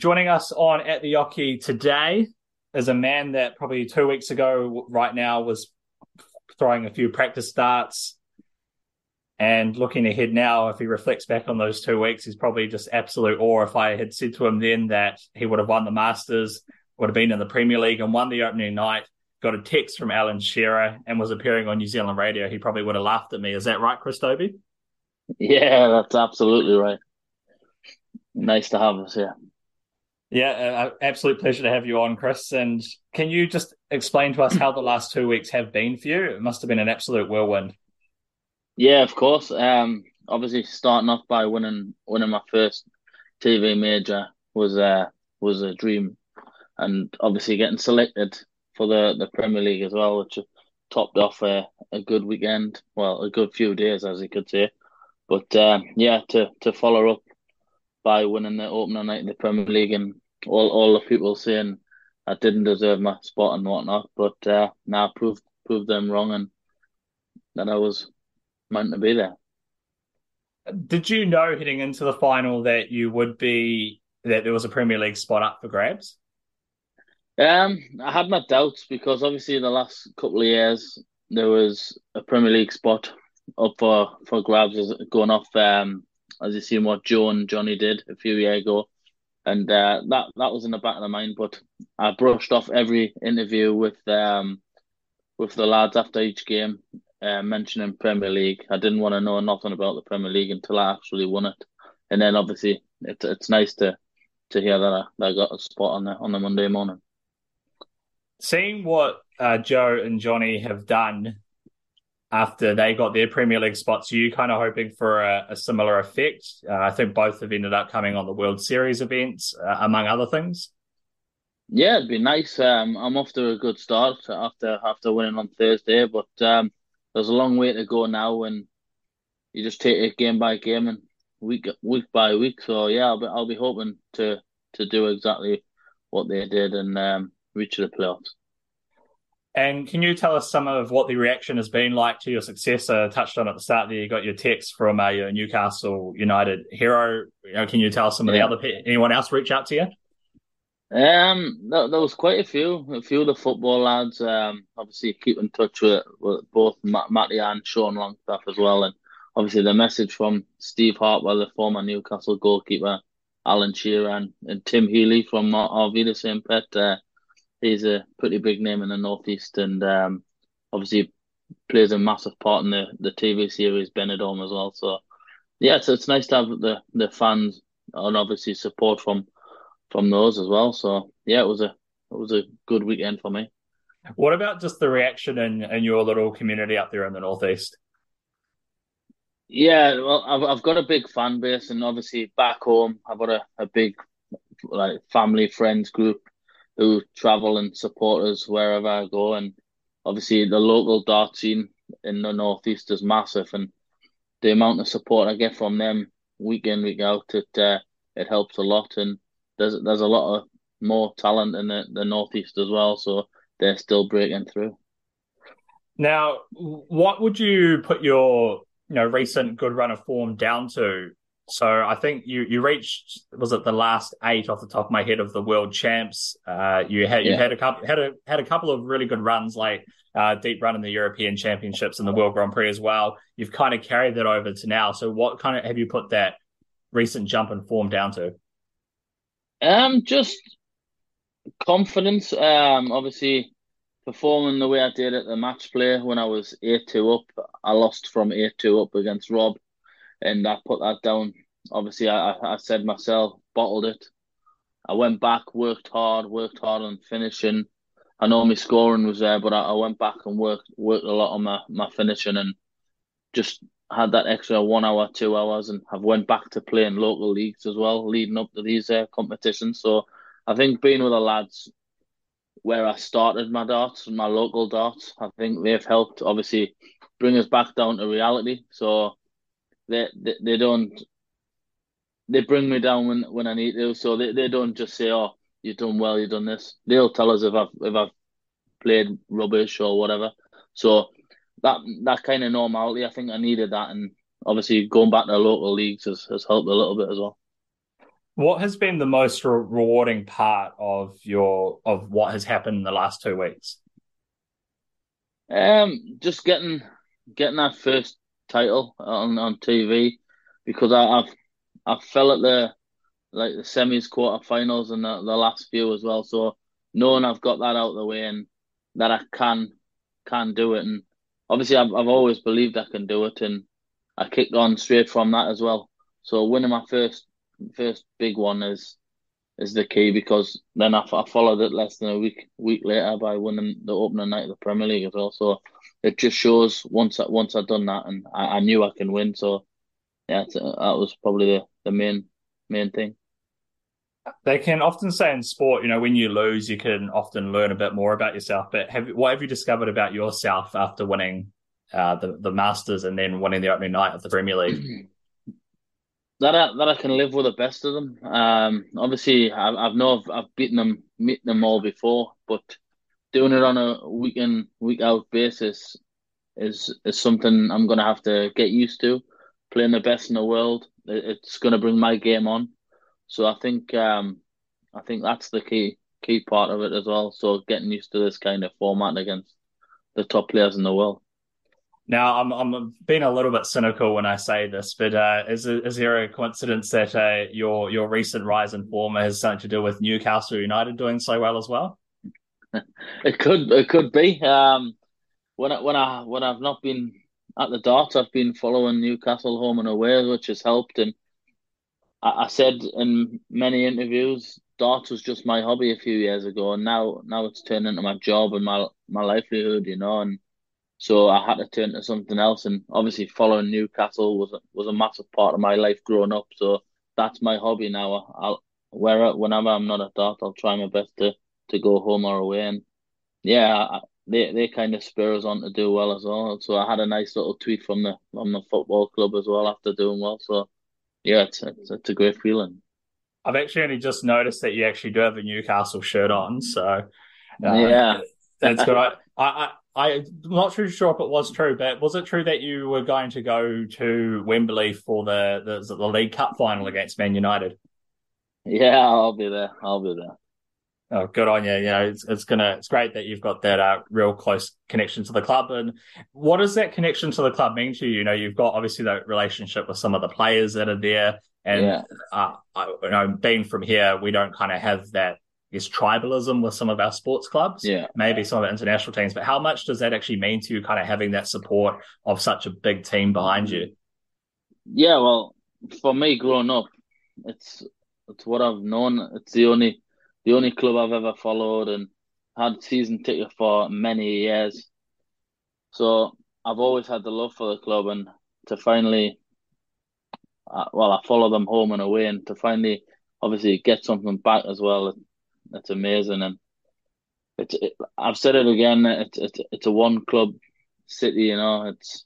Joining us on at the Yockey today is a man that probably two weeks ago, right now, was throwing a few practice starts. And looking ahead now, if he reflects back on those two weeks, he's probably just absolute awe. If I had said to him then that he would have won the Masters, would have been in the Premier League and won the opening night, got a text from Alan Shearer and was appearing on New Zealand radio, he probably would have laughed at me. Is that right, Chris Dobey? Yeah, that's absolutely right. Nice to have us here. Yeah, uh, absolute pleasure to have you on, Chris. And can you just explain to us how the last two weeks have been for you? It must have been an absolute whirlwind. Yeah, of course. Um, obviously starting off by winning winning my first TV major was uh was a dream, and obviously getting selected for the the Premier League as well, which topped off a, a good weekend. Well, a good few days, as you could say. But uh, yeah, to to follow up by winning the opening night in the Premier League and all all the people saying I didn't deserve my spot and whatnot, but uh, now proved proved them wrong and that I was meant to be there. Did you know heading into the final that you would be that there was a Premier League spot up for grabs? Um, I had my doubts because obviously in the last couple of years there was a Premier League spot up for for grabs going off um as you seen what Joe and Jonny did a few years ago, and uh, that that was in the back of the mind. But I brushed off every interview with um with the lads after each game, uh, mentioning Premier League. I didn't want to know nothing about the Premier League until I actually won it, and then obviously it's it's nice to to hear that I, that I got a spot on the on the Monday morning. Seeing what uh, Joe and Jonny have done after they got their Premier League spots, you kind of hoping for a, a similar effect? Uh, I think both have ended up coming on the World Series events, uh, among other things. Yeah, it'd be nice. Um, I'm off to a good start after after winning on Thursday, but um, there's a long way to go now, and you just take it game by game and week week by week. So yeah, I'll be I'll be hoping to to do exactly what they did and um, reach the playoffs. And can you tell us some of what the reaction has been like to your success? I touched on at the start there. You got your text from uh, your Newcastle United hero. You know, can you tell us some of the other anyone else reach out to you? Um, there, there, was quite a few, a few of the football lads. Um, obviously keep in touch with, with both Matt, Matty and Sean Longstaff as well, and obviously the message from Steve Hartwell, the former Newcastle goalkeeper, Alan Shearer, and, and Tim Healy from Auf Wiedersehen, Pet. Uh, he's a pretty big name in the northeast, and um, obviously plays a massive part in the, the TV series Benidorm as well. So yeah, so it's nice to have the the fans and obviously support from from those as well. So yeah, it was a it was a good weekend for me. What about just the reaction in, in your little community up there in the northeast? Yeah, well, I've I've got a big fan base, and obviously back home, I've got a, a big like family friends group who travel and support us wherever I go. And obviously, the local dart scene in the northeast is massive, and the amount of support I get from them week in week out, it uh, it helps a lot. And there's there's a lot of more talent in the, the northeast as well, so they're still breaking through. Now, what would you put your you know recent good run of form down to? So I think you you reached was it the last eight off the top of my head of the world champs. Uh, you had you yeah. had a couple had a had a couple of really good runs like uh, deep run in the European Championships and the World Grand Prix as well. You've kind of carried that over to now. So what kind of have you put that recent jump in form down to? Um, just confidence. Um, obviously performing the way I did at the match play when I was eight two up. I lost from eight two up against Rob and I put that down. Obviously, I, I said myself, bottled it. I went back, worked hard, worked hard on finishing. I know my scoring was there, but I, I went back and worked worked a lot on my, my finishing and just had that extra one hour, two hours, and have went back to playing local leagues as well, leading up to these uh, competitions. So I think being with the lads where I started my darts, my local darts, I think they've helped obviously bring us back down to reality. So they, they they don't they bring me down when, when I need to. So they, they don't just say, "Oh, you've done well, you've done this." They'll tell us if I've if I've played rubbish or whatever. So that that kind of normality, I think I needed that, and obviously going back to local leagues has, has helped a little bit as well. What has been the most re- rewarding part of your of what has happened in the last two weeks? Um, just getting getting that first title on on TV because I, I've I fell at the like the semis, quarterfinals, and the, the last few as well. So knowing I've got that out of the way and that I can can do it, and obviously I've I've always believed I can do it, and I kicked on straight from that as well. So winning my first first big one is is the key because then I, I followed it less than a week week later by winning the opening night of the Premier League as well. So it just shows once I, once I've done that and I, I knew I can win. So yeah, that was probably the, the main main thing. They can often say in sport, you know, when you lose, you can often learn a bit more about yourself. But have what have you discovered about yourself after winning uh, the the Masters and then winning the opening night of the Premier League? that I, that I can live with the best of them. Um, obviously, I, I've know I've, I've beaten them, beaten them all before, but doing it on a week in week out basis is is something I'm gonna have to get used to. Playing the best in the world, it's gonna bring my game on. So I think um, I think that's the key key part of it as well. So getting used to this kind of format against the top players in the world. Now, I'm I'm being a little bit cynical when I say this, but uh, is is there a coincidence that uh, your your recent rise in form has something to do with Newcastle United doing so well as well? It could it could be. Um, when I, when I when I've not been at the darts, I've been following Newcastle home and away, which has helped. And I, I said in many interviews, darts was just my hobby a few years ago, and now now it's turned into my job and my my livelihood, you know, and so I had to turn to something else, and obviously following Newcastle was was a massive part of my life growing up. So that's my hobby now. I'll where whenever I'm not at dart, I'll try my best to to go home or away, and yeah, they they kind of spur us on to do well as well. So I had a nice little tweet from the from the football club as well after doing well. So yeah, it's it's, it's a great feeling. I've actually only just noticed that you actually do have a Newcastle shirt on, so uh, yeah, that's good. I, I I'm not too sure if it was true, but was it true that you were going to go to Wembley for the the, the League Cup final against Man United? Yeah, I'll be there. I'll be there. Oh, good on you. You know, it's it's gonna it's great that you've got that uh, real close connection to the club. And what does that connection to the club mean to you? You know, you've got obviously that relationship with some of the players that are there, and yeah. uh, I, you know, being from here, we don't kind of have that is tribalism with some of our sports clubs, yeah, maybe some of the international teams. But how much does that actually mean to you, kind of having that support of such a big team behind you? Yeah, well, for me, growing up, it's it's what I've known. It's the only the only club I've ever followed and had season ticket for many years. So I've always had the love for the club, and to finally, uh, well, I follow them home and away, and to finally, obviously, get something back as well it's amazing, and it's. It, I've said it again. It's it's it's a one club city. You know, it's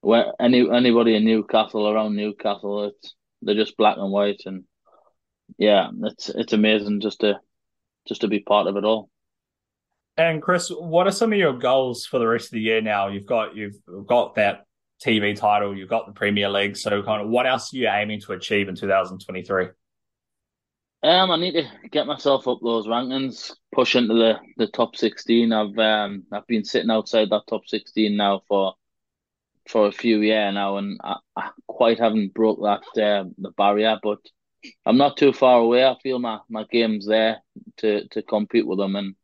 where any anybody in Newcastle around Newcastle, it's they're just black and white, and yeah, it's it's amazing just to just to be part of it all. And Chris, what are some of your goals for the rest of the year? Now you've got you've got that TV title, you've got the Premier League. So, kind of, what else are you aiming to achieve in 2023? Um, I need to get myself up those rankings, push into the, the top sixteen. I've um I've been sitting outside that top sixteen now for for a few years now, and I, I quite haven't broke that uh, the barrier. But I'm not too far away. I feel my, my game's there to, to compete with them, and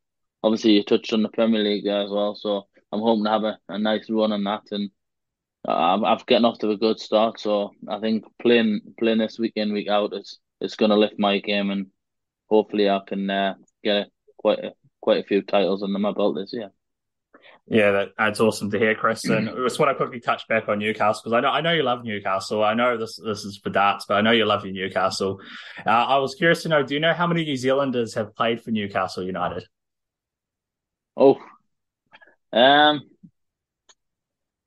obviously you touched on the Premier League as well. So I'm hoping to have a, a nice run on that, and I've I've getting off to a good start. So I think playing playing this week in week out is it's going to lift my game, and hopefully I can uh, get quite a, quite a few titles under my belt this year. Yeah, that, that's awesome to hear, Chris. And I just want to quickly touch back on Newcastle because I know I know you love Newcastle. I know this this is for darts, but I know you love your Newcastle. Uh, I was curious to know: Do you know how many New Zealanders have played for Newcastle United? Oh, um,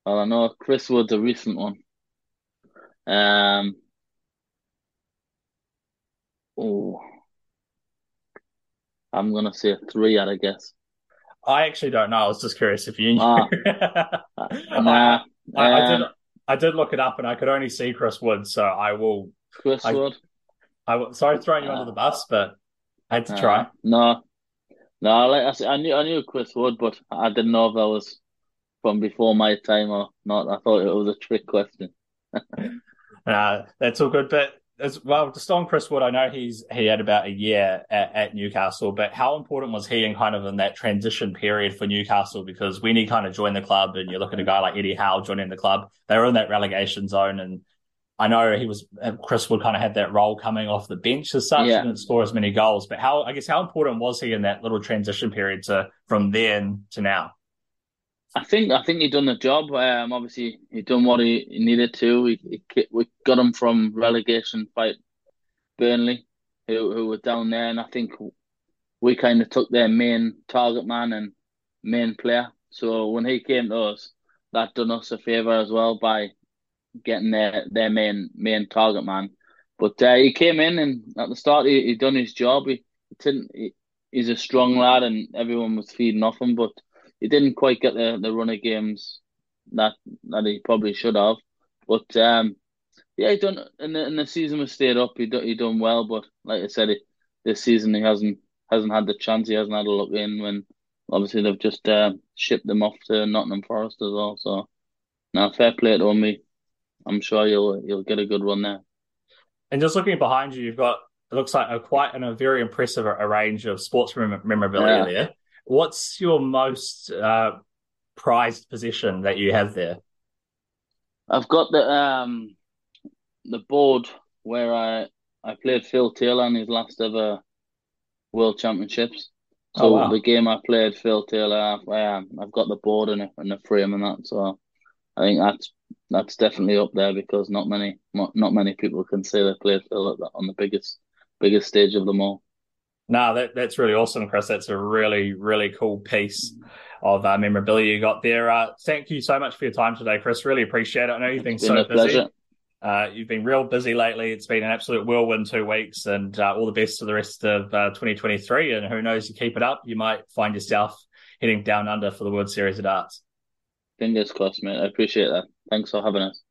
well, I know Chris Wood's a recent one. Um, Oh, I'm gonna say three. I guess. I actually don't know. I was just curious if you knew. Ah, nah, I, I, I, did. I did look it up, and I could only see Chris Wood. So I will. Chris I, Wood. I sorry throwing you uh, under the bus, but I had to uh, try. No, no, like I said, I knew I knew Chris Wood, but I didn't know if that was from before my time or not. I thought it was a trick question. uh, that's all good. But as well, just on Chris Wood, I know he's he had about a year at, at, Newcastle, but how important was he in kind of in that transition period for Newcastle? Because when he kind of joined the club, and you look at a guy like Eddie Howe joining the club, they were in that relegation zone, and I know he was uh, Chris Wood kind of had that role coming off the bench as such, yeah. didn't score as many goals. But how I guess how important was he in that little transition period to from then to now? I think I think he done the job. Um, obviously he done what he, he needed to. We we got him from relegation fight Burnley, who who were down there, and I think we kind of took their main target man and main player. So when he came to us, that done us a favour as well by getting their their main main target man. But uh, he came in and at the start he, he done his job. He, he didn't. He, he's a strong lad, and everyone was feeding off him, but he didn't quite get the, the run of games that that he probably should have. But um, yeah, he done in the, in the season we stayed up. He done, he done well, but like I said, he, this season he hasn't hasn't had the chance. He hasn't had a look in when obviously they've just uh, shipped them off to Nottingham Forest as well. So now fair play to me. I'm sure you'll you'll get a good run there. And just looking behind you, you've got it looks like a quite and a very impressive a range of sports memorabilia yeah. there. What's your most uh, prized position that you have there? I've got the um the board where I I played Phil Taylor in his last ever World Championships. Oh, so oh, wow. the game I played Phil Taylor, I've, um, I've got the board and a, and the frame and that. So I think that's that's definitely up there because not many not, not many people can say they played Phil on the biggest biggest stage of them all. No, that that's really awesome, Chris. That's a really really cool piece of uh, memorabilia you got there. Uh, thank you so much for your time today, Chris. Really appreciate it. I know you've been, been so busy. Uh, you've been real busy lately. It's been an absolute whirlwind two weeks, and uh, all the best for the rest of uh, 2023. And who knows, you keep it up, you might find yourself heading down under for the World Series of Darts. Fingers crossed, mate. I appreciate that. Thanks for having us.